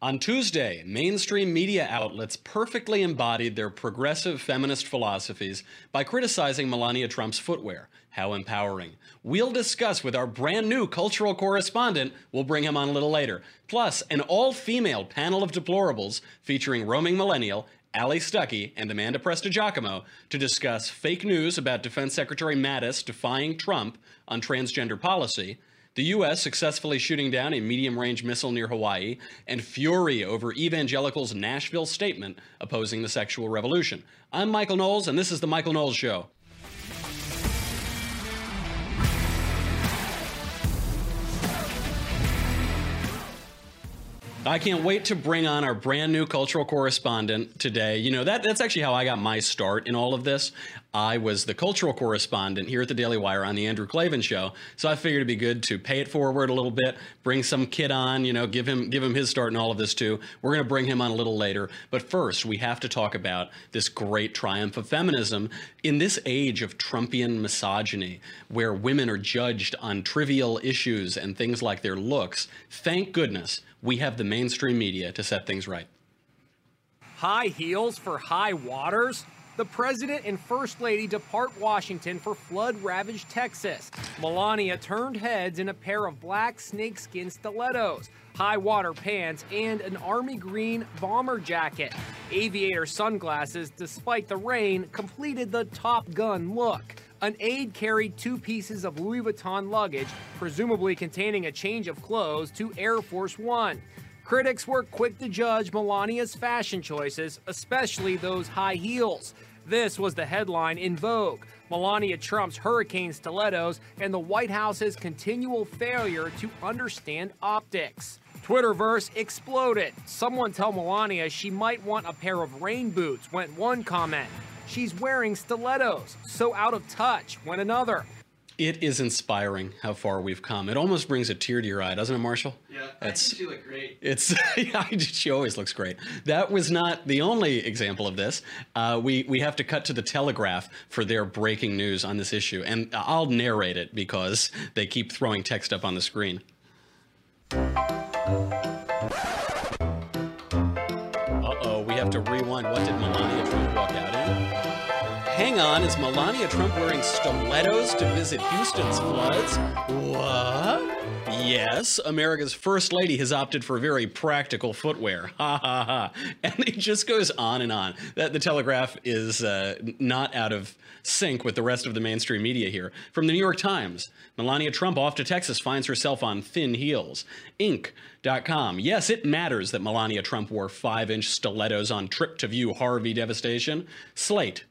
On Tuesday, mainstream media outlets perfectly embodied their progressive feminist philosophies by criticizing Melania Trump's footwear. How empowering. We'll discuss with our brand new cultural correspondent, we'll bring him on a little later, plus an all female panel of deplorables featuring roaming millennial Allie Stuckey and Amanda Prestigiacomo to discuss fake news about Defense Secretary Mattis defying Trump on transgender policy, the U.S. successfully shooting down a medium range missile near Hawaii, and fury over evangelicals' Nashville statement opposing the sexual revolution. I'm Michael Knowles, and this is The Michael Knowles Show. I can't wait to bring on our brand new cultural correspondent today. You know, that that's actually how I got my start in all of this. I was the cultural correspondent here at the Daily Wire on the Andrew Klavan show. So I figured it'd be good to pay it forward a little bit, bring some kid on, you know, give him give him his start in all of this too. We're going to bring him on a little later, but first we have to talk about this great triumph of feminism in this age of Trumpian misogyny where women are judged on trivial issues and things like their looks. Thank goodness we have the mainstream media to set things right. High heels for high waters? The president and first lady depart Washington for flood ravaged Texas. Melania turned heads in a pair of black snakeskin stilettos, high water pants, and an army green bomber jacket. Aviator sunglasses, despite the rain, completed the Top Gun look. An aide carried two pieces of Louis Vuitton luggage, presumably containing a change of clothes, to Air Force One. Critics were quick to judge Melania's fashion choices, especially those high heels. This was the headline in Vogue Melania Trump's hurricane stilettos and the White House's continual failure to understand optics. Twitterverse exploded. Someone tell Melania she might want a pair of rain boots, went one comment. She's wearing stilettos, so out of touch, went another. It is inspiring how far we've come. It almost brings a tear to your eye, doesn't it, Marshall? Yeah, I think she look great. It's yeah, she always looks great. That was not the only example of this. Uh, we we have to cut to the Telegraph for their breaking news on this issue, and I'll narrate it because they keep throwing text up on the screen. We have to rewind. What did Melania Trump walk out in? Hang on, is Melania Trump wearing stilettos to visit Houston's floods? What? Yes, America's first lady has opted for very practical footwear. Ha ha ha. And it just goes on and on. That the Telegraph is uh, not out of sync with the rest of the mainstream media here. From the New York Times, Melania Trump off to Texas finds herself on thin heels. Inc.com. Yes, it matters that Melania Trump wore five inch stilettos on trip to view Harvey devastation. Slate.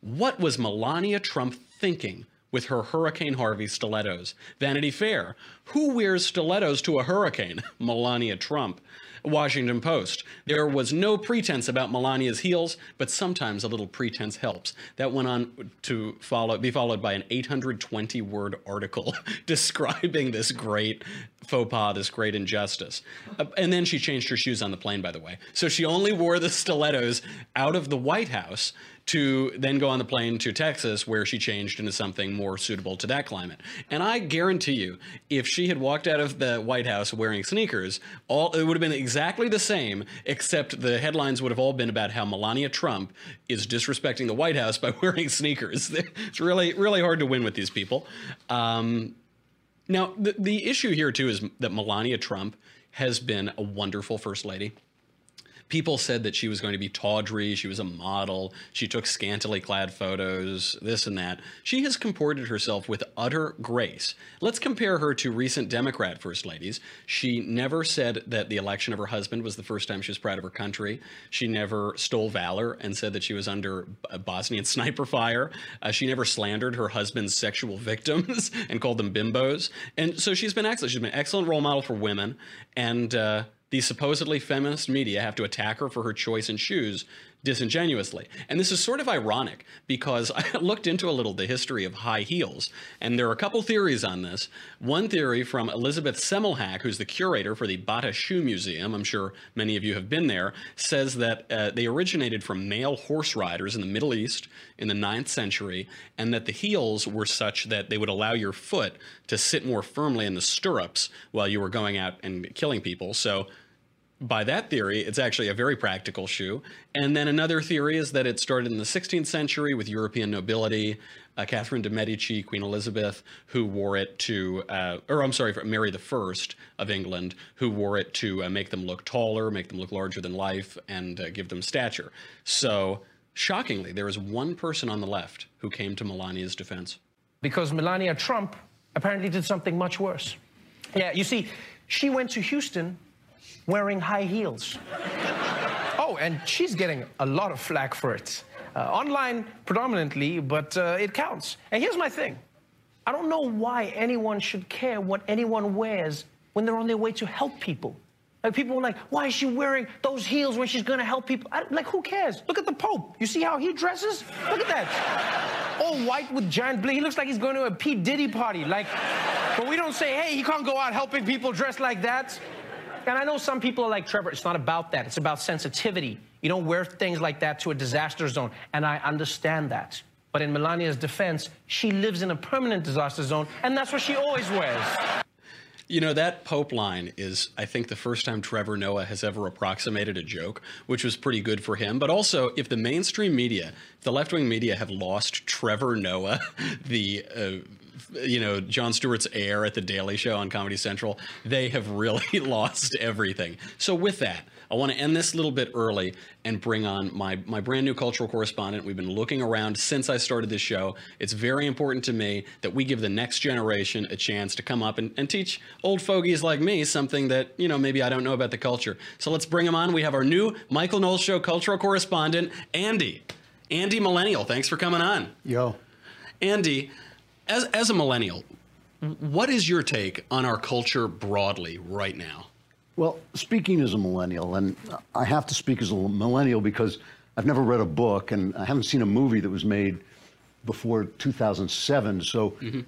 What was Melania Trump thinking with her Hurricane Harvey stilettos? Vanity Fair. Who wears stilettos to a hurricane? Melania Trump. Washington Post. There was no pretense about Melania's heels, but sometimes a little pretense helps. That went on to follow, be followed by an 820 word article describing this great faux pas, this great injustice. Uh, and then she changed her shoes on the plane, by the way. So she only wore the stilettos out of the White House to then go on the plane to Texas, where she changed into something more suitable to that climate. And I guarantee you, if she had walked out of the White House wearing sneakers, all it would have been exactly the same, except the headlines would have all been about how Melania Trump is disrespecting the White House by wearing sneakers. it's really, really hard to win with these people. Um, now, the, the issue here, too, is that Melania Trump has been a wonderful first lady people said that she was going to be tawdry, she was a model, she took scantily clad photos, this and that. She has comported herself with utter grace. Let's compare her to recent Democrat first ladies. She never said that the election of her husband was the first time she was proud of her country. She never stole valor and said that she was under Bosnian sniper fire. Uh, she never slandered her husband's sexual victims and called them bimbos. And so she's been excellent. She's been an excellent role model for women. And uh, the supposedly feminist media have to attack her for her choice in shoes disingenuously. And this is sort of ironic because I looked into a little the history of high heels, and there are a couple theories on this. One theory from Elizabeth Semmelhack, who's the curator for the Bata Shoe Museum, I'm sure many of you have been there, says that uh, they originated from male horse riders in the Middle East in the 9th century, and that the heels were such that they would allow your foot to sit more firmly in the stirrups while you were going out and killing people. So by that theory, it's actually a very practical shoe. And then another theory is that it started in the 16th century with European nobility, uh, Catherine de' Medici, Queen Elizabeth, who wore it to, uh, or I'm sorry, Mary I of England, who wore it to uh, make them look taller, make them look larger than life, and uh, give them stature. So, shockingly, there is one person on the left who came to Melania's defense. Because Melania Trump apparently did something much worse. Yeah, you see, she went to Houston wearing high heels. oh, and she's getting a lot of flack for it. Uh, online predominantly, but uh, it counts. And here's my thing I don't know why anyone should care what anyone wears when they're on their way to help people. Like people are like, why is she wearing those heels when she's gonna help people? I, like, who cares? Look at the Pope. You see how he dresses? Look at that. All white with giant bling. He looks like he's going to a P. Diddy party. Like, but we don't say, hey, he can't go out helping people dressed like that. And I know some people are like, Trevor, it's not about that. It's about sensitivity. You don't wear things like that to a disaster zone. And I understand that. But in Melania's defense, she lives in a permanent disaster zone, and that's what she always wears. You know, that Pope line is, I think, the first time Trevor Noah has ever approximated a joke, which was pretty good for him. But also, if the mainstream media, the left wing media have lost Trevor Noah, the uh, you know, Jon Stewart's heir at the Daily Show on Comedy Central, they have really lost everything. So with that, I want to end this a little bit early and bring on my, my brand new cultural correspondent. We've been looking around since I started this show. It's very important to me that we give the next generation a chance to come up and, and teach old fogies like me something that, you know, maybe I don't know about the culture. So let's bring him on. We have our new Michael Knowles Show cultural correspondent, Andy. Andy Millennial, thanks for coming on. Yo. Andy, as, as a millennial, what is your take on our culture broadly right now? Well, speaking as a millennial, and I have to speak as a millennial because I've never read a book and I haven't seen a movie that was made before 2007. So mm-hmm.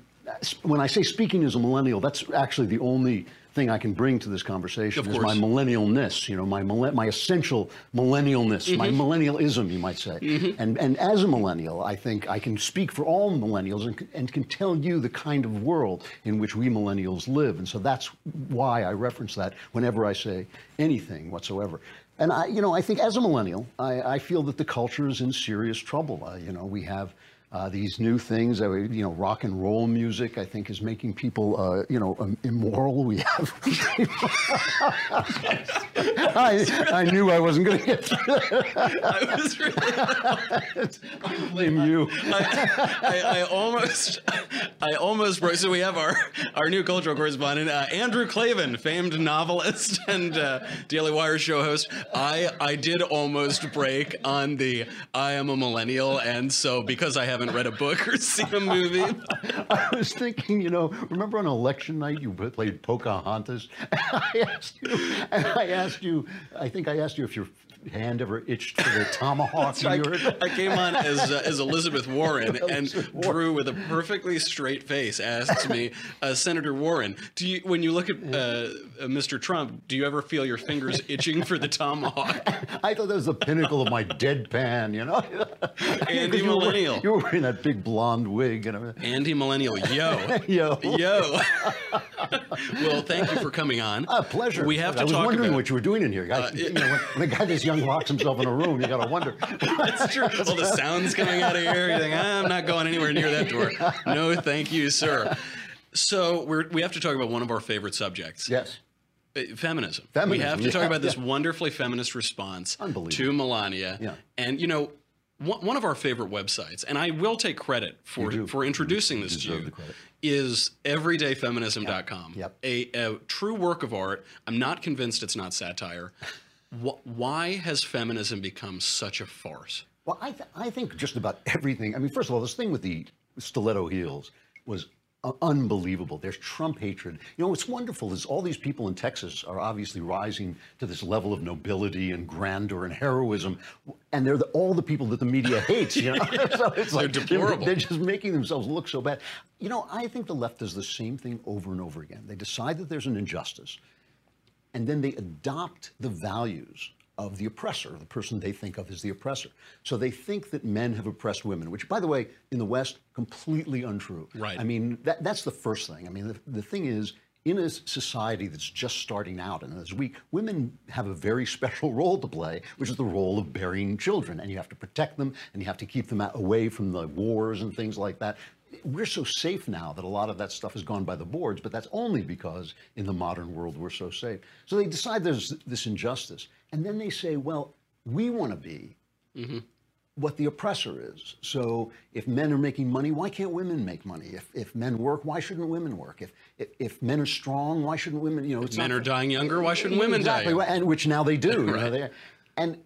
when I say speaking as a millennial, that's actually the only thing I can bring to this conversation is my millennialness, you know, my my essential millennialness, mm-hmm. my millennialism, you might say. Mm-hmm. And and as a millennial, I think I can speak for all millennials and, and can tell you the kind of world in which we millennials live. And so that's why I reference that whenever I say anything whatsoever. And I, you know, I think as a millennial, I, I feel that the culture is in serious trouble. Uh, you know, we have uh, these new things, uh, you know, rock and roll music, I think, is making people, uh, you know, um, immoral. We have. I, I knew I wasn't going to get through I was really. I blame you. I, I, I, almost, I almost broke. So we have our our new cultural correspondent, uh, Andrew Klavan, famed novelist and uh, Daily Wire show host. I I did almost break on the I am a millennial, and so because I have haven't read a book or seen a movie. I was thinking, you know, remember on election night you played Pocahontas? I asked you, and I asked you, I think I asked you if you're hand ever itched for the tomahawk? I, I, came on as uh, as Elizabeth Warren, and Drew, with a perfectly straight face, asks me, uh, Senator Warren, do you, when you look at uh, uh Mr. Trump, do you ever feel your fingers itching for the tomahawk? I thought that was the pinnacle of my deadpan, you know. Andy Millennial. You were wearing that big blonde wig and everything. Andy Millennial, yo, yo, yo. well, thank you for coming on. A pleasure. We have to I was wondering what you were doing in here, guys. Uh, you know, when, a guy this young locks himself in a room, you got to wonder. That's true. All the sounds coming out of here. You think, ah, I'm not going anywhere near that door. No, thank you, sir. So we're, we have to talk about one of our favorite subjects. Yes. Uh, feminism. Feminism. We have to yeah, talk about this yeah. wonderfully feminist response to Melania. Yeah. And, you know, one of our favorite websites, and I will take credit for for introducing this to you, is everydayfeminism.com. Yep. A, a, true work of art. I'm not convinced it's not satire. Why has feminism become such a farce? Well, I, th- I think just about everything. I mean, first of all, this thing with the stiletto heels was uh, unbelievable. There's Trump hatred. You know, what's wonderful is all these people in Texas are obviously rising to this level of nobility and grandeur and heroism, and they're the, all the people that the media hates. You know, so it's they're like deplorable. They're, they're just making themselves look so bad. You know, I think the left does the same thing over and over again. They decide that there's an injustice and then they adopt the values of the oppressor, the person they think of as the oppressor. So they think that men have oppressed women, which, by the way, in the West, completely untrue. Right. I mean, that, that's the first thing. I mean, the, the thing is, in a society that's just starting out, and as we women have a very special role to play, which is the role of bearing children, and you have to protect them, and you have to keep them away from the wars and things like that. We're so safe now that a lot of that stuff has gone by the boards, but that's only because in the modern world we're so safe. So they decide there's this injustice, and then they say, well, we want to be mm-hmm. what the oppressor is. So if men are making money, why can't women make money? If, if men work, why shouldn't women work? If, if, if men are strong, why shouldn't women, you know, it's men not- are dying younger, why shouldn't women die exactly. And which now they do. you know, and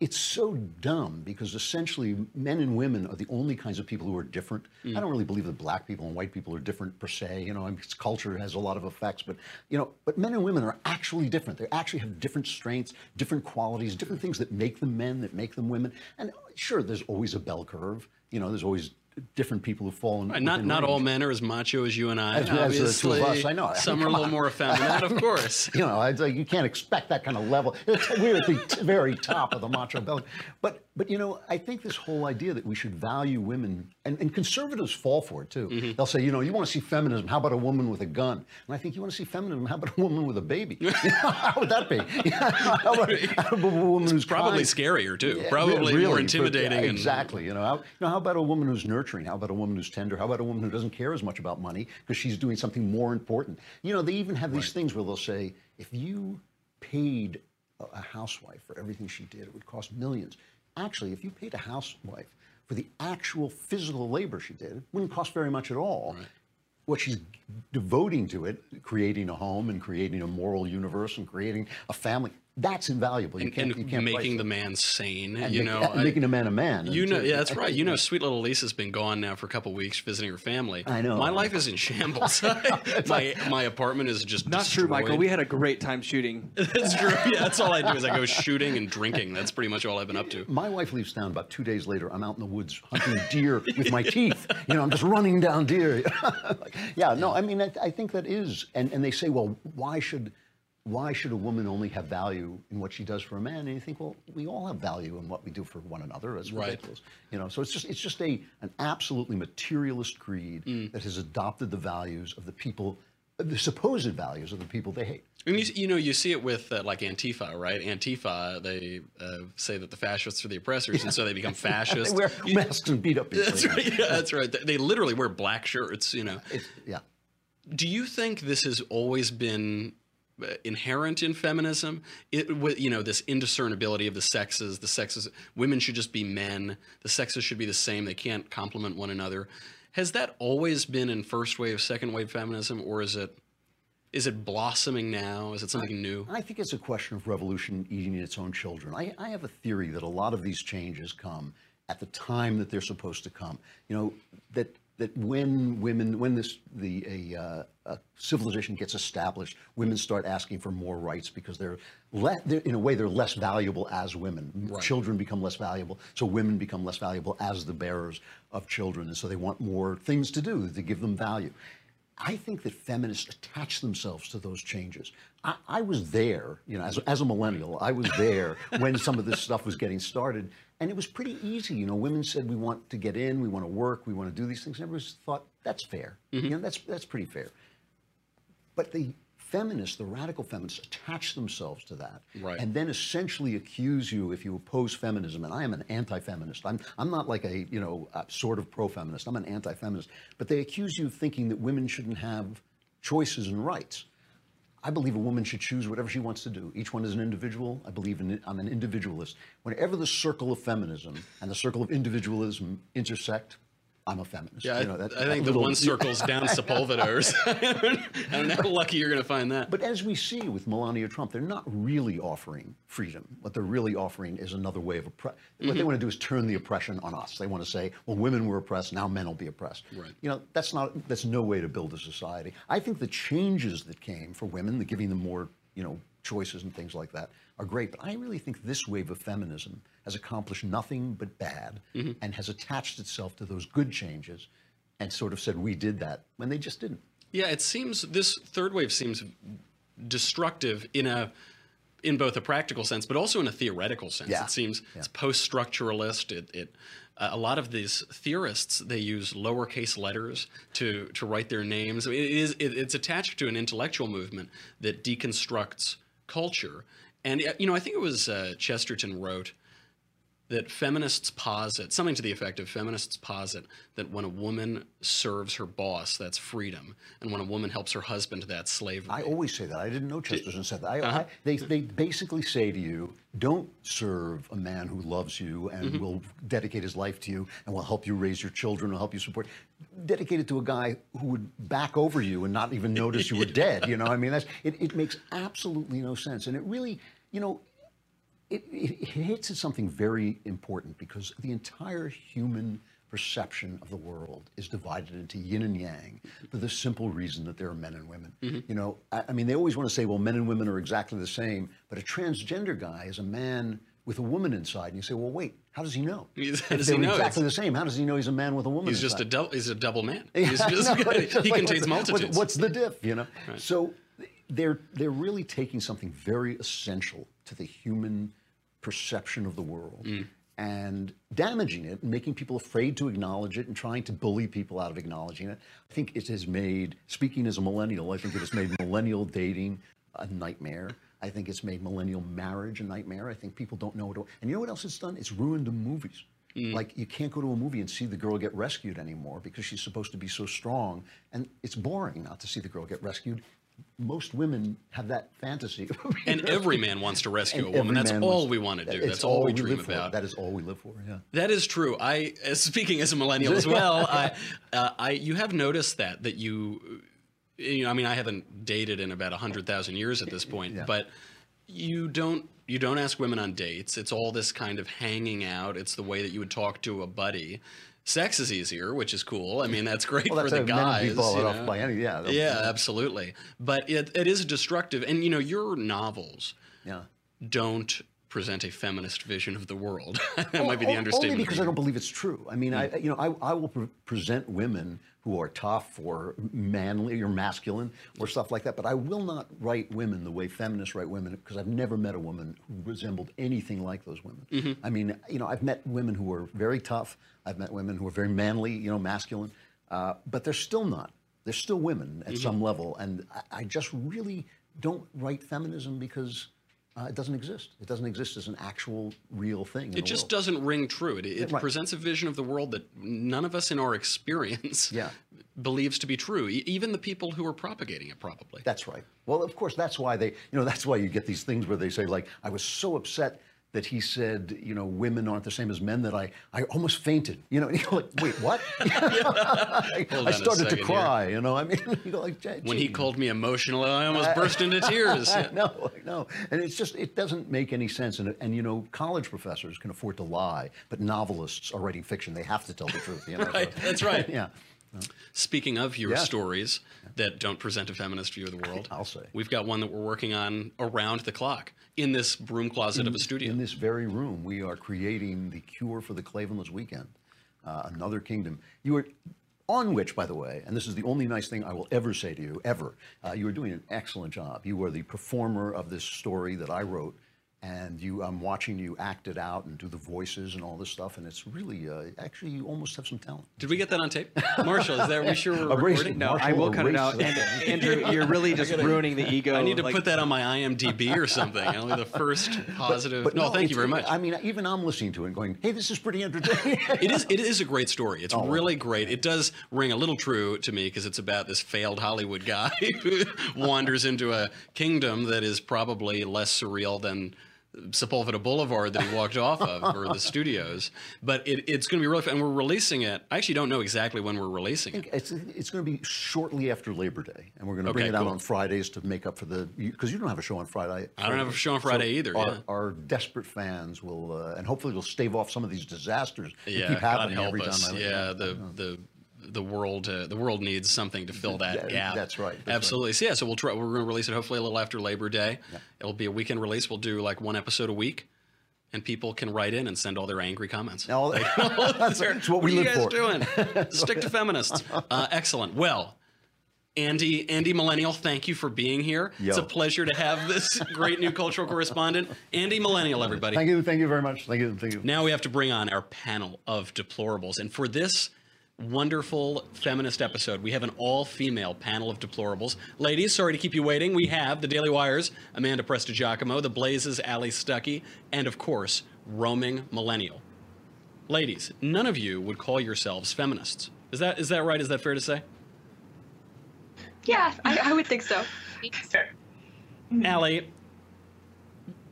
it's so dumb because essentially men and women are the only kinds of people who are different. Mm. I don't really believe that black people and white people are different per se. You know, I mean, culture has a lot of effects, but you know, but men and women are actually different. They actually have different strengths, different qualities, different things that make them men, that make them women. And sure, there's always a bell curve. You know, there's always different people who fall in. Right, not not all men are as macho as you and I. As- as the two of us, I know. I mean, Some are a little on. more effeminate, of course. You know, it's like you can't expect that kind of level. It's, we're at the very top of the macho belt. But, but you know, I think this whole idea that we should value women, and, and conservatives fall for it too. Mm-hmm. They'll say, you know, you want to see feminism? How about a woman with a gun? And I think you want to see feminism? How about a woman with a baby? How would that be? how, about, how about a woman who's Probably scarier too. Yeah, Probably really, more but- intimidating. yeah, and- exactly. You know, how, you know, how about a woman who's nurturing? How about a woman who's tender? How about a woman who doesn't care as much about money because she's doing something more important? You know, they even have these things where they'll say, if you paid a housewife for everything she did, it would cost millions. Actually, if you paid a housewife for the actual physical labor she did, it wouldn't cost very much at all. What she's devoting to it, creating a home and creating a moral universe and creating a family, that's invaluable. You and, can't, and you can't price making it. the man sane. And you make- know, and I- making a man a man. You know, to- yeah, that's right. You know, sweet little Lisa's been gone now for a couple weeks visiting her family. I know. My life is in shambles. my my apartment is just Not true, Michael. We had a great time shooting. That's true. Yeah, that's all I do is I go shooting and drinking. That's pretty much all I've been up to. My wife leaves town about two days later. I'm out in the woods hunting deer with my teeth. You know, I'm just running down deer. Like, yeah, no, I mean, I, I think that is, and, and they say, well, why should, why should a woman only have value in what she does for a man? And you think, well, we all have value in what we do for one another. That's Right. ridiculous. You know, so it's just, it's just a, an absolutely materialist creed Mm. that has adopted the values of the people, the supposed values of the people they hate. And you, you know, you see it with uh, like Antifa, right? Antifa, they uh, say that the fascists are the oppressors, and so they become fascists. They wear masks and beat up people. That's right. Yeah, that's right. They- literally wear black shirts. You know. It's, yeah. Do you think this has always been inherent in feminism? It, you know, this indiscernibility of the sexes. The sexes, women should just be men. The sexes should be the same. They can't complement one another. Has that always been in first wave, second wave feminism, or is it is it blossoming now? Is it something new? I think it's a question of revolution eating its own children. I, I have a theory that a lot of these changes come at the time that they're supposed to come. You know that that when women, when this the a, uh, a civilization gets established, women start asking for more rights because they're, le- they're in a way they're less valuable as women. Right. Children become less valuable, so women become less valuable as the bearers of children, and so they want more things to do to give them value. I think that feminists attach themselves to those changes. I, I was there, you know, as, as a millennial, I was there when some of this stuff was getting started. And it was pretty easy. You know, women said, we want to get in, we want to work, we want to do these things. And everyone thought, that's fair. Mm-hmm. You know, that's, that's pretty fair. But the feminists, the radical feminists, attach themselves to that, Right. and then essentially accuse you if you oppose feminism. And I am an anti-feminist. I'm I'm not like a you know a sort of pro-feminist. I'm an anti-feminist. But they accuse you of thinking that women shouldn't have choices and rights. I believe a woman should choose whatever she wants to do. Each one is an individual. I believe in. I'm an individualist. Whenever the circle of feminism and the circle of individualism intersect, I'm a feminist. Yeah, I, You know, that- I think the little- one circle's down Sepulveda. or something. I don't know how lucky you're going to find that. But as we see with Melania Trump, they're not really offering freedom. What they're really offering is another way of oppress. What Mm-hmm. they want to do is turn the oppression on us. They want to say, well, women were oppressed, now men will be oppressed. Right. You know, that's not. That's no way to build a society. I think the changes that came for women, the giving them more, you know, choices and things like that, are great. But I really think this wave of feminism has accomplished nothing but bad, Mm-hmm. and has attached itself to those good changes, and sort of said we did that when they just didn't. Yeah, it seems this third wave seems destructive in a in both a practical sense, but also in a theoretical sense. Yeah. It seems Yeah. it's post-structuralist. It, it uh, a lot of these theorists they use lowercase letters to to write their names. I mean, it is it, it's attached to an intellectual movement that deconstructs culture. And uh, you know, I think it was uh, Chesterton wrote that feminists posit something to the effect of feminists posit that when a woman serves her boss, that's freedom, and when a woman helps her husband, that's slavery. I always say that. I didn't know Chesterton said that. I, Uh-huh. I, they, they basically say to you, don't serve a man who loves you and Mm-hmm. will dedicate his life to you and will help you raise your children, will help you support. Dedicate it to a guy who would back over you and not even notice you were dead. You know, I mean, that's it, it makes absolutely no sense. And it really, you know, it, it, it hits at something very important because the entire human perception of the world is divided into yin and yang for the simple reason that there are men and women. Mm-hmm. You know, I, I mean, they always want to say, well, men and women are exactly the same, but a transgender guy is a man with a woman inside, and you say, well, wait, how does he know? How does he they're know? exactly It's- the same. How does he know he's a man with a woman? He's just a inside? double. He's a double man. Yeah, just, just he like, contains what's multitudes. what's the diff, you know? So they're they're really taking something very essential to the human perception of the world Mm. and damaging it and making people afraid to acknowledge it and trying to bully people out of acknowledging it. I think it has made, speaking as a millennial, I think it has made millennial dating a nightmare. I think it's made millennial marriage a nightmare. I think people don't know what to, and you know what else it's done? It's ruined the movies. Mm. Like you can't go to a movie and see the girl get rescued anymore because she's supposed to be so strong, and it's boring not to see the girl get rescued. Most women have that fantasy. and every man wants to rescue And a woman. That's all we want to do. That's all we dream live for. about. That is all we live for. Yeah. That is true. I, speaking as a millennial as well, I, uh, I, you have noticed that that you, you know, I mean, I haven't dated in about hundred thousand years at this point, Yeah. but you don't you don't ask women on dates. It's all this kind of hanging out. It's the way that you would talk to a buddy. Sex is easier, which is cool. I mean, that's great Well, for that's the would be guys. balled you off know? by any- yeah, they'll- yeah, absolutely. But it, it is destructive, and you know, your novels Yeah. don't present a feminist vision of the world. that Well, might be the understatement. Only because I don't believe it's true. I mean, I you know I, I will pre- present women who are tough or manly or masculine or stuff like that, but I will not write women the way feminists write women because I've never met a woman who resembled anything like those women. Mm-hmm. I mean, you know, I've met women who are very tough. I've met women who are very manly, you know, masculine, uh, but they're still not. They're still women Mm-hmm. at some level, and I, I just really don't write feminism because. Uh, it doesn't exist. It doesn't exist as an actual, real thing. in It just world. doesn't ring true. It, it Right. presents a vision of the world that none of us in our experience Yeah. believes to be true. E- even the people who are propagating it, probably. That's right. Well, of course, that's why they, you know, that's why you get these things where they say, like, I was so upset that he said, you know, women aren't the same as men that I, I almost fainted. You know, and you're like, wait, what? I, I started to cry. You know, I mean, you go like, "Gee, when he called me emotional, I almost burst into tears. I know. And it's just, it doesn't make any sense. And, and, you know, college professors can afford to lie, but novelists are writing fiction. They have to tell the truth. You know? Right, that's right. yeah. Speaking of your Yeah. stories that don't present a feminist view of the world, I'll say. we've got one that we're working on around the clock in this broom closet of a studio. In this very room, we are creating the cure for the Klavanless weekend, uh, another kingdom. You are on which, by the way, and this is the only nice thing I will ever say to you, ever. Uh, you are doing an excellent job. You are the performer of this story that I wrote, and you, I'm watching you act it out and do the voices and all this stuff, and it's really, uh, actually, you almost have some talent. Did we get that on tape? Marshall, is that, are we sure we're Erase recording? it. No, I will cut it out. And Andrew, you're really just ruining the ego. I need to like- put that on my IMDb or something. Only the first positive. But no, thank you very much. I mean, even I'm listening to it and going, hey, this is pretty entertaining. it is it is a great story. It's Oh. really great. It does ring a little true to me because it's about this failed Hollywood guy who wanders into a kingdom that is probably less surreal than Sepulveda Boulevard that he walked off of or the studios. But it, it's going to be really fun. And we're releasing it. I actually don't know exactly when we're releasing it. It's, it's going to be shortly after Labor Day, and we're going to bring Okay, it out cool. on Fridays to make up for the because you don't have a show on Friday. I don't have a show on Friday either, Our, yeah. our desperate fans will, uh, and hopefully, it'll stave off some of these disasters that Yeah, keep happening every us. time. I, yeah, the the the world uh, the world needs something to fill that That- gap. that's right, that's right. Absolutely. So yeah, so we'll try. We're going to release it hopefully a little after Labor Day. It'll be a weekend release. We'll do like one episode a week, and people can write in and send all their angry comments. All- that's, that's what what we are you guys for. doing? Stick to feminists. Uh, excellent. Well, Andy, Andy Millennial, thank you for being here. Yo. It's a pleasure to have this great new cultural correspondent, Andy Millennial, everybody. Thank you, thank you very much. Thank you, thank you. Now we have to bring on our panel of deplorables. And for this wonderful feminist episode, we have an all female panel of deplorables. Ladies, sorry to keep you waiting. We have the Daily Wire's Amanda Prestigiacomo, the Blaze's Allie Stuckey, and of course, Roaming Millennial. Ladies, none of you would call yourselves feminists. Is that is that right? Is that fair to say? Yeah, I, I would think so. Allie,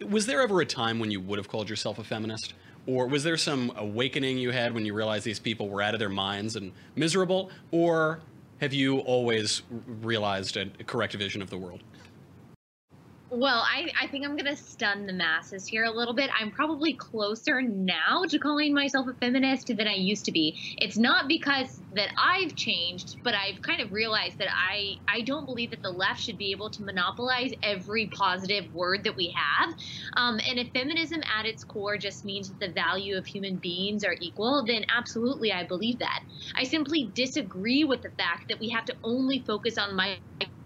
was there ever a time when you would have called yourself a feminist? Or was there some awakening you had when you realized these people were out of their minds and miserable? Or have you always realized a correct vision of the world? Well, I, I think I'm going to stun the masses here a little bit. I'm probably closer now to calling myself a feminist than I used to be. It's not because that I've changed, but I've kind of realized that I, I don't believe that the left should be able to monopolize every positive word that we have. Um, and if feminism at its core just means that the value of human beings are equal, then absolutely I believe that. I simply disagree with the fact that we have to only focus on my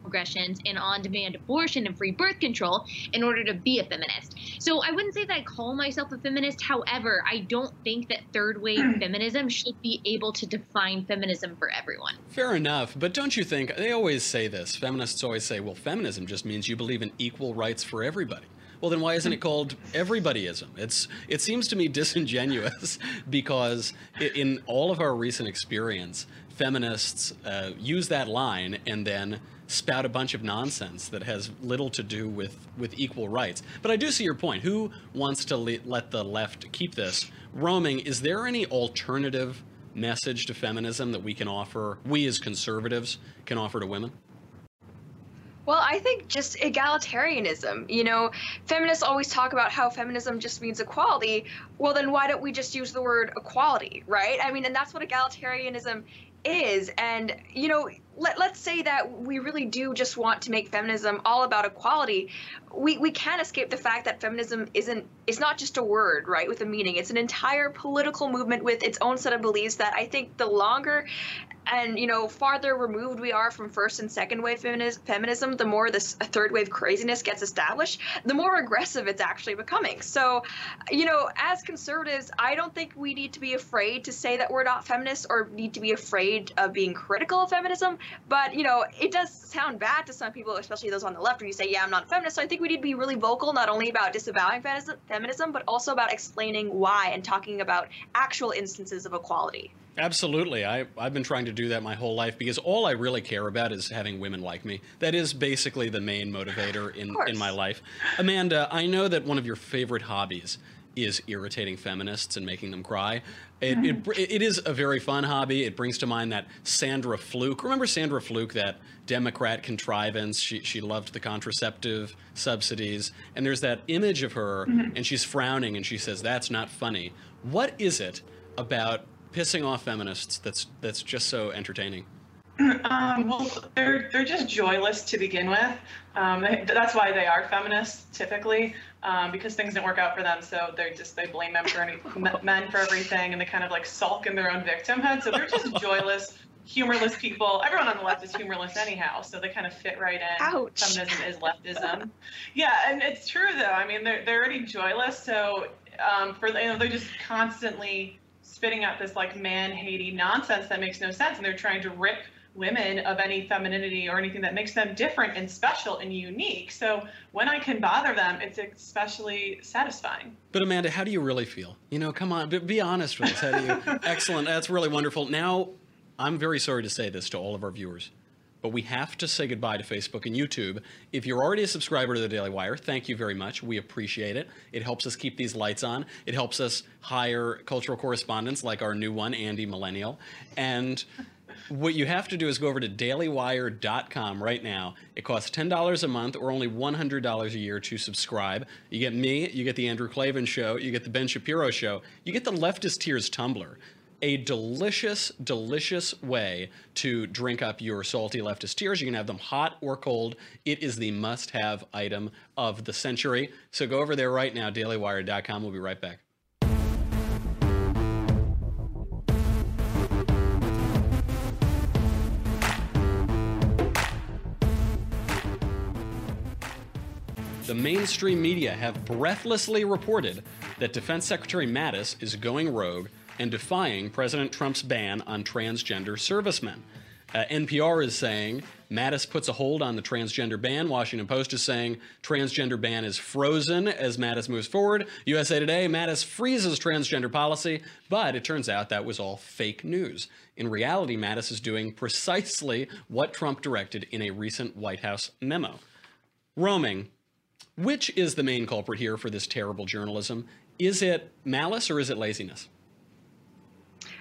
aggressions and on-demand abortion and free birth control in order to be a feminist. So I wouldn't say that I call myself a feminist. However, I don't think that third wave feminism should be able to define feminism for everyone. Fair enough, but don't you think they always say this? Feminists always say, well, feminism just means you believe in equal rights for everybody. Well, then why isn't it called everybodyism? It's it seems to me disingenuous because in all of our recent experience, feminists uh, use that line and then spout a bunch of nonsense that has little to do with with equal rights. But I do see your point. Who wants to le- let the left keep this roaming? Is there any alternative message to feminism that we can offer? We as conservatives can offer to women. Well, I think just egalitarianism. You know, feminists always talk about how feminism just means equality. Well, then why don't we just use the word equality, right? I mean, and that's what egalitarianism is. And, you know, let, let's say that we really do just want to make feminism all about equality. We, we can't escape the fact that feminism isn't, it's not just a word, right, with a meaning. It's an entire political movement with its own set of beliefs that I think the longer and you know farther removed we are from first and second wave feminis- feminism the more this third wave craziness gets established the more aggressive it's actually becoming so you know as conservatives i don't think we need to be afraid to say that we're not feminists or need to be afraid of being critical of feminism but you know it does sound bad to some people especially those on the left when you say yeah i'm not a feminist so i think we need to be really vocal not only about disavowing feminism, feminism but also about explaining why and talking about actual instances of equality Absolutely. I, I've been trying to do that my whole life because all I really care about is having women like me. That is basically the main motivator in, in my life. Amanda, I know that one of your favorite hobbies is irritating feminists and making them cry. It, it, it is a very fun hobby. It brings to mind that Sandra Fluke. Remember Sandra Fluke, that Democrat contrivance? She, she loved the contraceptive subsidies. And there's that image of her, and she's frowning and she says, That's not funny. What is it about pissing off feminists that's that's just so entertaining. Um, well, they're they're just joyless to begin with. Um, they, that's why they are feminists typically, um, because things didn't work out for them. So they just they blame men for any men for everything, and they kind of like sulk in their own victimhood. So they're just joyless, humorless people. Everyone on the left is humorless anyhow, so they kind of fit right in. Ouch. Feminism is leftism. yeah, and it's true though. I mean, they're they're already joyless, so um, for you know they're just constantly spitting out this like man-hating nonsense that makes no sense, and they're trying to rip women of any femininity or anything that makes them different and special and unique. So when I can bother them, it's especially satisfying. But Amanda, how do you really feel? You know, come on, be, be honest with us. How do you? Excellent. That's really wonderful. Now, I'm very sorry to say this to all of our viewers, but we have to say goodbye to Facebook and YouTube. If you're already a subscriber to the Daily Wire, thank you very much. We appreciate it. It helps us keep these lights on. It helps us hire cultural correspondents like our new one, Andy Millennial, and what you have to do is go over to dailywire.com right now. It costs $10 a month or only $100 a year to subscribe. You get me, you get the Andrew Klavan show, you get the Ben Shapiro show, you get the Leftist Tears Tumblr. A delicious, delicious way to drink up your salty leftist tears. You can have them hot or cold. It is the must have item of the century. So go over there right now, dailywire.com. We'll be right back. The mainstream media have breathlessly reported that Defense Secretary Mattis is going rogue and defying President Trump's ban on transgender servicemen. Uh, NPR is saying Mattis puts a hold on the transgender ban. Washington Post is saying transgender ban is frozen as Mattis moves forward. USA Today, Mattis freezes transgender policy, but it turns out that was all fake news. In reality, Mattis is doing precisely what Trump directed in a recent White House memo. Roaming, which is the main culprit here for this terrible journalism? Is it malice or is it laziness?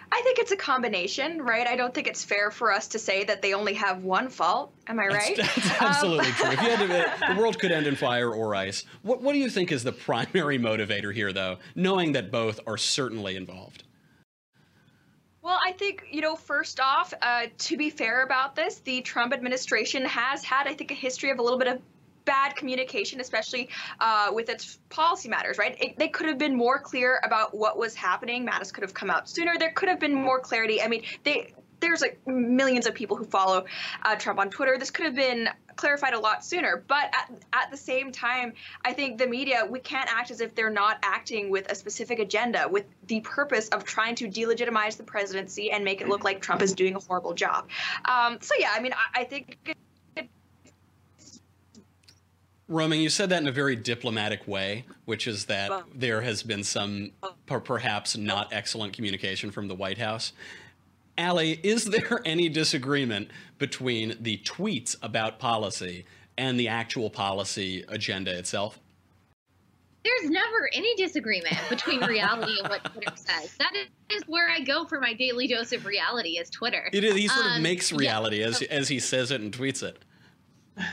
I think it's a combination, right? I don't think it's fair for us to say that they only have one fault. Am I right? That's, that's absolutely um, true. If you had to, the world could end in fire or ice. What, what do you think is the primary motivator here, though, knowing that both are certainly involved? Well, I think, you know, first off, uh, to be fair about this, the Trump administration has had, I think, a history of a little bit of bad communication, especially uh, with its policy matters, right? It, they could have been more clear about what was happening. Mattis could have come out sooner. There could have been more clarity. I mean, they there's like millions of people who follow uh, Trump on Twitter. This could have been clarified a lot sooner. But at, at the same time, I think the media, we can't act as if they're not acting with a specific agenda, with the purpose of trying to delegitimize the presidency and make it look like Trump is doing a horrible job. Um, so, yeah, I mean, I, I think Roaming, you said that in a very diplomatic way, which is that there has been some perhaps not excellent communication from the White House. Allie, is there any disagreement between the tweets about policy and the actual policy agenda itself? There's never any disagreement between reality and what Twitter says. That is where I go for my daily dose of reality is Twitter. It is, he sort um, of makes reality yeah. as, as he says it and tweets it.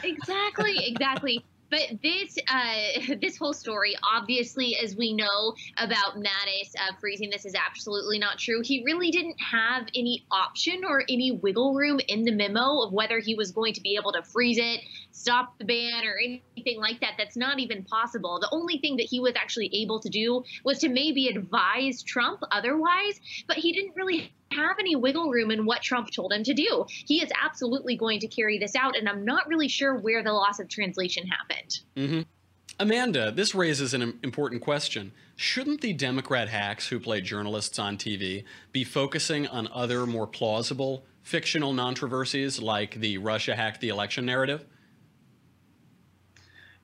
Exactly, exactly. But this uh, this whole story, obviously, as we know about Mattis uh, freezing, this is absolutely not true. He really didn't have any option or any wiggle room in the memo of whether he was going to be able to freeze it, stop the ban, or anything like that. That's not even possible. The only thing that he was actually able to do was to maybe advise Trump otherwise, but he didn't really have any wiggle room in what Trump told him to do. He is absolutely going to carry this out, and I'm not really sure where the loss of translation happened. Mm-hmm. Amanda, this raises an important question. Shouldn't the Democrat hacks who play journalists on TV be focusing on other more plausible fictional controversies like the Russia hacked the election narrative?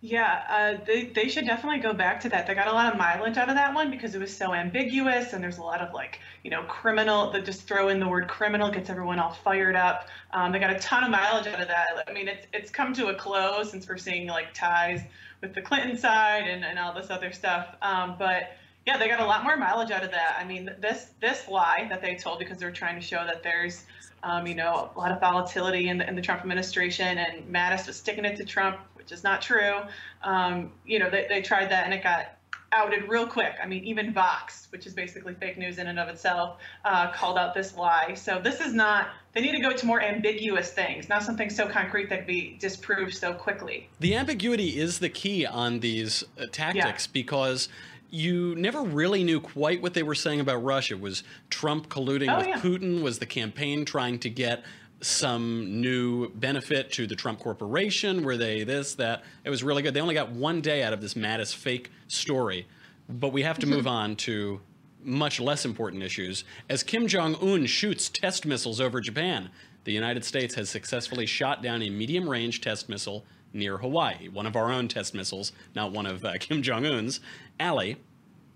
Yeah, uh, they, they should definitely go back to that. They got a lot of mileage out of that one because it was so ambiguous and there's a lot of like, you know, criminal, that just throw in the word criminal gets everyone all fired up. Um, they got a ton of mileage out of that. I mean, it's, it's come to a close since we're seeing like ties with the Clinton side and, and all this other stuff. Um, but yeah, they got a lot more mileage out of that. I mean, this this lie that they told because they're trying to show that there's, um, you know, a lot of volatility in the, in the Trump administration and Mattis was sticking it to Trump which is not true. Um, you know, they, they tried that and it got outed real quick. I mean, even Vox, which is basically fake news in and of itself, uh, called out this lie. So this is not, they need to go to more ambiguous things, not something so concrete that can be disproved so quickly. The ambiguity is the key on these uh, tactics yeah. because you never really knew quite what they were saying about Russia. Was Trump colluding oh, with yeah. Putin? Was the campaign trying to get some new benefit to the Trump Corporation? Were they this, that? It was really good. They only got one day out of this Mattis fake story. But we have to move on to much less important issues. As Kim Jong un shoots test missiles over Japan, the United States has successfully shot down a medium range test missile near Hawaii, one of our own test missiles, not one of uh, Kim Jong un's. Allie,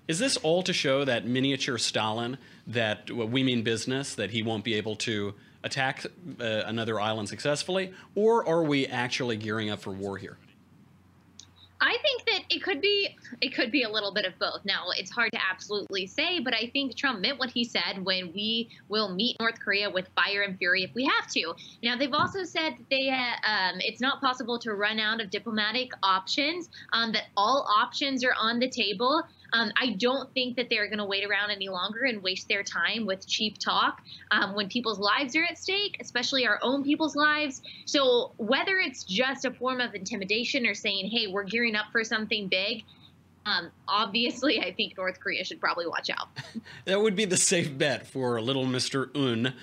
is this all to show that miniature Stalin, that we mean business, that he won't be able to attack uh, another island successfully, or are we actually gearing up for war here? I think that it could be it could be a little bit of both. Now, it's hard to absolutely say, but I think Trump meant what he said when we will meet North Korea with fire and fury if we have to. Now, they've also said that they uh, um, it's not possible to run out of diplomatic options. Um, that all options are on the table. Um, I don't think that they're going to wait around any longer and waste their time with cheap talk um, when people's lives are at stake, especially our own people's lives. So whether it's just a form of intimidation or saying, "Hey, we're gearing up for something big," um, obviously, I think North Korea should probably watch out. that would be the safe bet for little Mister Un.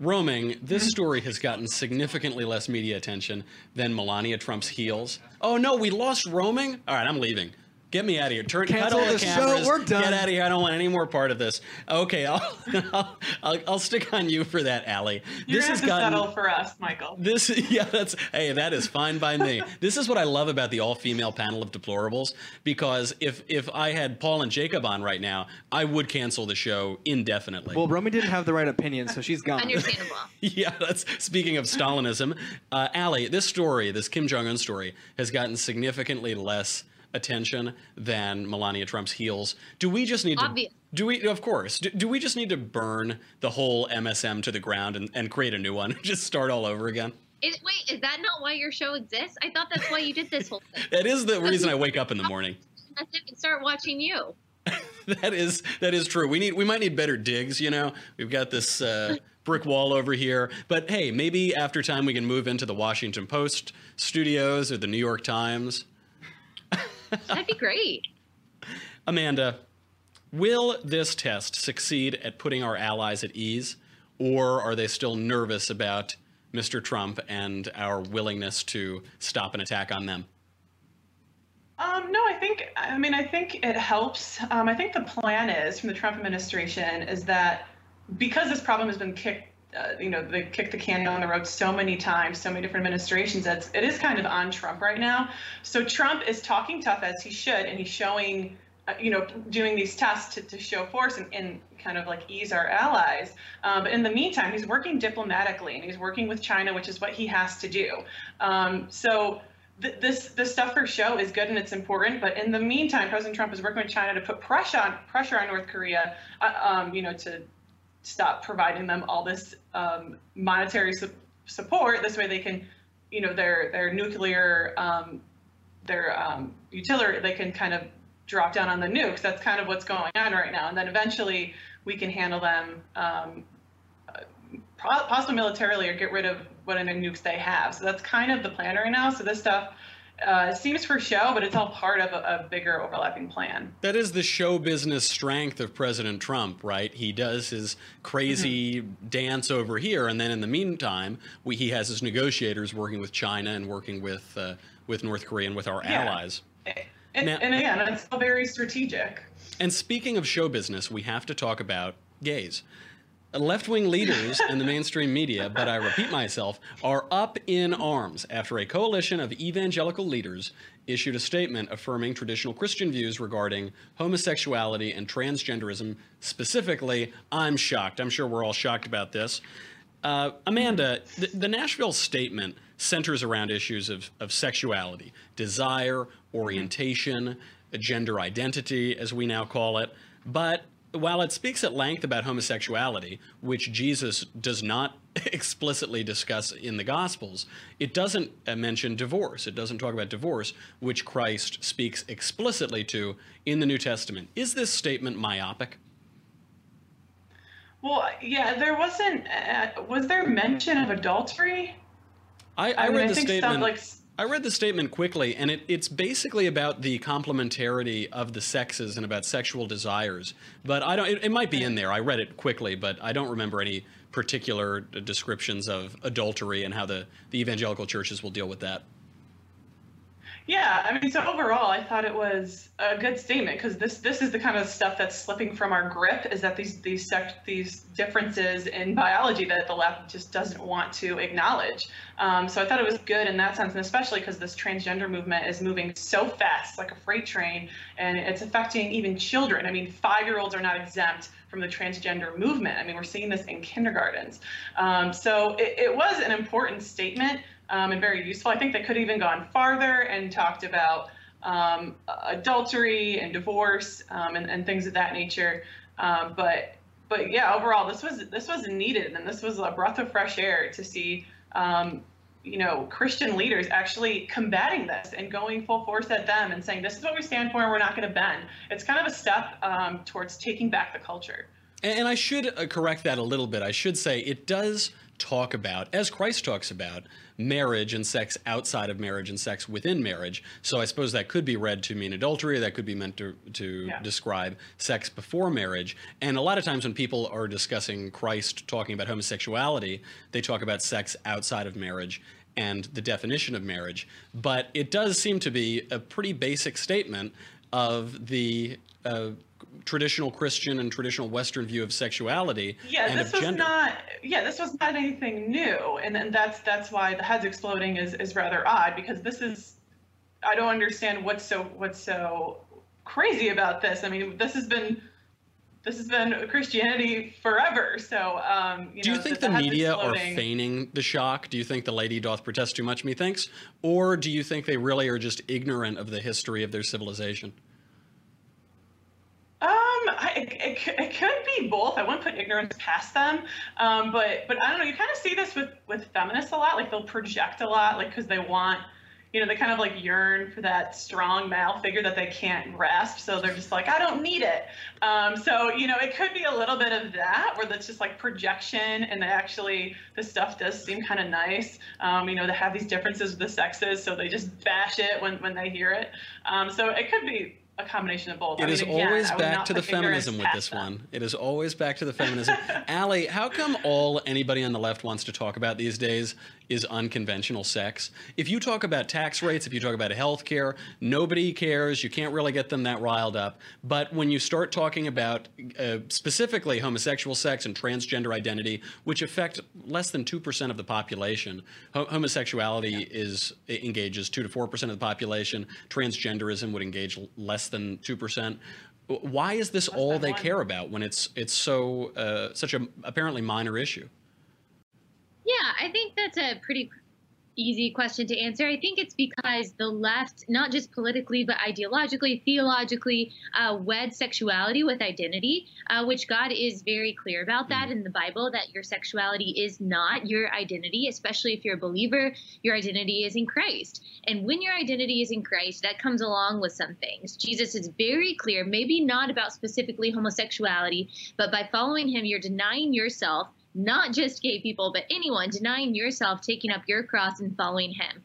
Roaming, this story has gotten significantly less media attention than Melania Trump's heels. Oh no, we lost roaming? All right, I'm leaving. Get me out of here. Turn, cut Cancel all the the show. We're done. Get out of here. I don't want any more part of this. Okay, I'll, I'll, I'll, I'll stick on you for that, Allie. You're this gonna has to gotten settle for us, Michael. this yeah that's hey that is fine by me this is what i love about the all-female panel of deplorables because if if i had paul and jacob on right now i would cancel the show indefinitely Well, Romy didn't have the right opinion, so she's gone. Understandable. yeah that's speaking of stalinism uh, Allie, this story this kim jong-un story has gotten significantly less attention than melania trump's heels do we just need to do we of course do, do we just need to burn the whole msm to the ground and, and create a new one just start all over again Is, wait, is that not why your show exists? I thought that's why you did this whole thing. that is the reason i wake up in the morning That's it. And start watching you. that is that is true. We need we might need better digs. You know, we've got this uh, brick wall over here. But hey, maybe after time we can move into the Washington Post studios or the New York Times. That'd be great. Amanda, will this test succeed at putting our allies at ease, or are they still nervous about Mr. Trump and our willingness to stop an attack on them? Um, no, I think, I mean, I think it helps. Um, I think the plan is from the Trump administration is that because this problem has been kicked, uh, you know, they kicked the can down the road so many times, so many different administrations, that's, it is kind of on Trump right now. So Trump is talking tough as he should, and he's showing, uh, you know, doing these tests to, to show force and, and kind of like ease our allies. Um, but in the meantime, he's working diplomatically and he's working with China, which is what he has to do. Um, so this this stuff for show is good and it's important. But in the meantime, President Trump is working with China to put pressure on pressure on North Korea, uh, um, you know, to stop providing them all this um, monetary su- support. This way, they can, you know, their their nuclear um, their um, utility they can kind of drop down on the nukes. That's kind of what's going on right now. And then eventually we can handle them um, possibly militarily or get rid of what whatever nukes they have. So that's kind of the plan right now. So this stuff uh, seems for show, but it's all part of a, a bigger overlapping plan. That is the show business strength of President Trump, right? He does his crazy dance over here, and then in the meantime, we, he has his negotiators working with China and working with uh, with North Korea and with our Yeah. allies. And, Now- and again, it's all very strategic. And speaking of show business, we have to talk about gays. Left wing leaders in the mainstream media, but I repeat myself, are up in arms after a coalition of evangelical leaders issued a statement affirming traditional Christian views regarding homosexuality and transgenderism. Specifically, I'm shocked. I'm sure we're all shocked about this. Uh, Amanda, the, the Nashville statement centers around issues of, of sexuality, desire, orientation, gender identity, as we now call it. But while it speaks at length about homosexuality, which Jesus does not explicitly discuss in the Gospels, it doesn't uh, mention divorce. It doesn't talk about divorce, which Christ speaks explicitly to in the New Testament. Is this statement myopic? Well, yeah, there wasn't. Uh, was there mention of adultery? I, I, I mean, read I the think some, statement. like, I read the statement quickly, and it, it's basically about the complementarity of the sexes and about sexual desires. But I don't. It, it might be in there. I read it quickly, but I don't remember any particular descriptions of adultery and how the, the evangelical churches will deal with that. Yeah, I mean, so overall, I thought it was a good statement because this this is the kind of stuff that's slipping from our grip. Is that these these sect these differences in biology that the left just doesn't want to acknowledge. Um, so I thought it was good in that sense, and especially because this transgender movement is moving so fast, like a freight train, and it's affecting even children. I mean, five year olds are not exempt from the transgender movement. I mean, we're seeing this in kindergartens. Um, so it, it was an important statement um, and very useful. I think they could have even gone farther and talked about um, adultery and divorce um, and, and things of that nature. Um, but but yeah, overall, this was this was needed, and this was a breath of fresh air to see. Um, you know, Christian leaders actually combating this and going full force at them and saying, "This is what we stand for, and we're not going to bend." It's kind of a step um, towards taking back the culture. And, I should uh, correct that a little bit. I should say it does talk about, as Christ talks about, marriage and sex outside of marriage and sex within marriage. So I suppose that could be read to mean adultery. That could be meant to, to Yeah. describe sex before marriage. And a lot of times when people are discussing Christ talking about homosexuality, they talk about sex outside of marriage and the definition of marriage. But it does seem to be a pretty basic statement of the uh, traditional Christian and traditional Western view of sexuality Yeah, and this of was gender. not. Yeah, this was not anything new, and then that's that's why the heads exploding is is rather odd because this is. I don't understand what's so what's so crazy about this. I mean, this has been. This has been Christianity forever. So, um, you Do know, you think the, the, media are feigning the shock? Do you think the lady doth protest too much, methinks? Or do you think they really are just ignorant of the history of their civilization? It, it, it could be both. I wouldn't put ignorance past them. Um, but but I don't know. You kind of see this with with feminists a lot. Like they'll project a lot, like because they want, you know, they kind of like yearn for that strong male figure that they can't grasp. So they're just like, I don't need it. Um, so you know, it could be a little bit of that, where that's just like projection, and actually the stuff does seem kind of nice. Um, you know, they have these differences with the sexes, so they just bash it when when they hear it. Um, so it could be. A combination of both. It I mean, is again, always back to the feminism with this one. It is always back to the feminism. Allie, how come all anybody on the left wants to talk about these days is unconventional sex? If you talk about tax rates, if you talk about health care, nobody cares. You can't really get them that riled up. But when you start talking about uh, specifically homosexual sex and transgender identity, which affect less than 2% of the population, ho- homosexuality is engages 2 to 4% of the population. Transgenderism would engage less than 2%. Why is this all they care about when it's it's so uh, such a apparently minor issue? Yeah, I think that's a pretty easy question to answer. I think it's because the left, not just politically, but ideologically, theologically, uh, wed sexuality with identity, uh, which God is very clear about that in the Bible that your sexuality is not your identity, especially if you're a believer. Your identity is in Christ. And when your identity is in Christ, that comes along with some things. Jesus is very clear, maybe not about specifically homosexuality, but by following him, you're denying yourself not just gay people, but anyone denying yourself, taking up your cross and following him.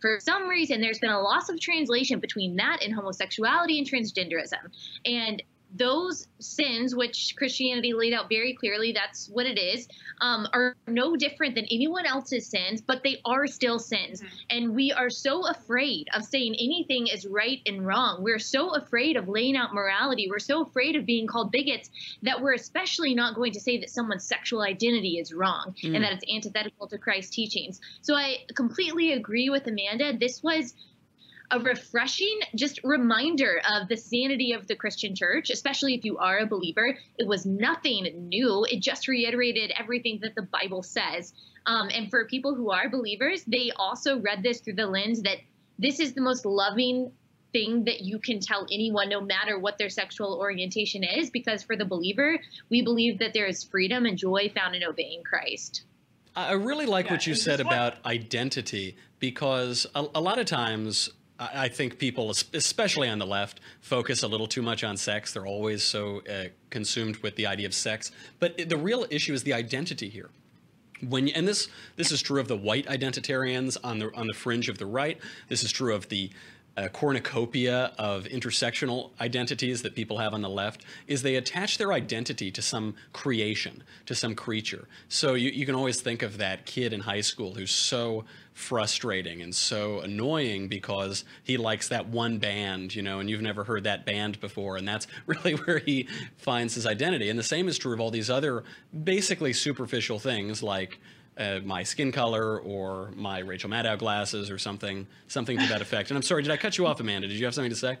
For some reason, there's been a loss of translation between that and homosexuality and transgenderism. And those sins, which Christianity laid out very clearly, that's what it is, um, are no different than anyone else's sins, but they are still sins. And we are so afraid of saying anything is right and wrong. We're so afraid of laying out morality. We're so afraid of being called bigots that we're especially not going to say that someone's sexual identity is wrong Mm. and that it's antithetical to Christ's teachings. So I completely agree with Amanda. This was a refreshing just reminder of the sanity of the Christian church, especially if you are a believer. It was nothing new. It just reiterated everything that the Bible says. Um, and for people who are believers, they also read this through the lens that this is the most loving thing that you can tell anyone, no matter what their sexual orientation is, because for the believer, we believe that there is freedom and joy found in obeying Christ. I I really like Yeah, what you said this about identity because a, a lot of times I think people, especially on the left, focus a little too much on sex. They're always so uh, consumed with the idea of sex. But the real issue is the identity here. When and this this is true of the white identitarians on the on the fringe of the right. This is true of the uh, cornucopia of intersectional identities that people have on the left. Is they attach their identity to some creation, to some creature. So you, you can always think of that kid in high school who's so frustrating and so annoying because he likes that one band, you know, and you've never heard that band before, and that's really where he finds his identity. And the same is true of all these other basically superficial things like uh, my skin color or my Rachel Maddow glasses or something, something to that effect. And I'm sorry, did I cut you off, Amanda? Did you have something to say?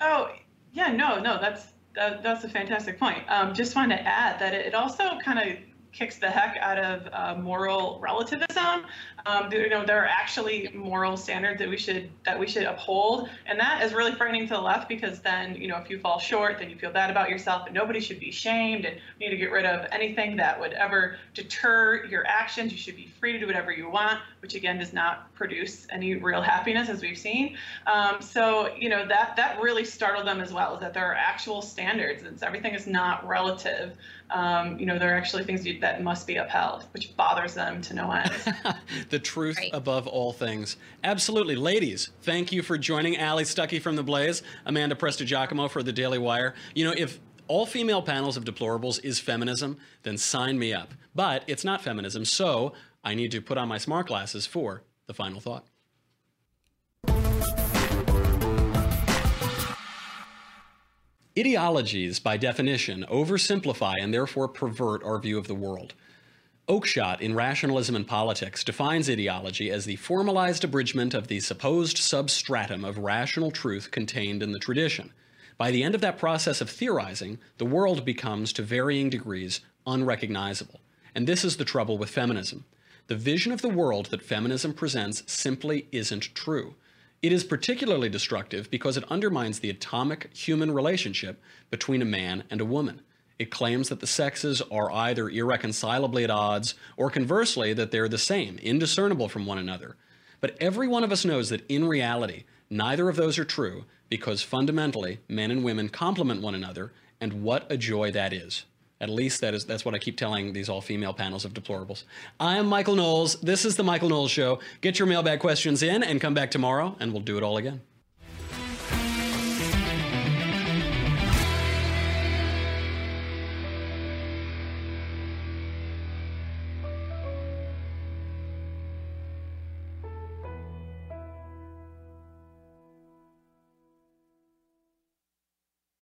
Oh, yeah, no, no, that's that, that's a fantastic point. Um, just wanted to add that it, it also kind of kicks the heck out of uh, moral relativism. Um, you know, there are actually moral standards that we should that we should uphold, and that is really frightening to the left because then you know if you fall short, then you feel bad about yourself, and nobody should be shamed, and you need to get rid of anything that would ever deter your actions. You should be free to do whatever you want, which again does not produce any real happiness, as we've seen. Um, so you know that that really startled them as well, is that there are actual standards, and everything is not relative. Um, you know, there are actually things you, that must be upheld, which bothers them to no end. the truth Right. above all things. Absolutely. Ladies, thank you for joining Allie Stuckey from The Blaze, Amanda Prestigiacomo for The Daily Wire. You know, if all female panels of deplorables is feminism, then sign me up. But it's not feminism, so I need to put on my smart glasses for the final thought. Ideologies, by definition, oversimplify and therefore pervert our view of the world. Oakeshott, in Rationalism and Politics, defines ideology as the formalized abridgment of the supposed substratum of rational truth contained in the tradition. By the end of that process of theorizing, the world becomes, to varying degrees, unrecognizable. And this is the trouble with feminism. The vision of the world that feminism presents simply isn't true. It is particularly destructive because it undermines the atomic human relationship between a man and a woman. It claims that the sexes are either irreconcilably at odds or conversely that they're the same, indiscernible from one another. But every one of us knows that in reality, neither of those are true because fundamentally, men and women complement one another, and what a joy that is. At least that is that's what I keep telling these all-female panels of deplorables. I am Michael Knowles. This is the Michael Knowles Show. Get your mailbag questions in and come back tomorrow, and we'll do it all again.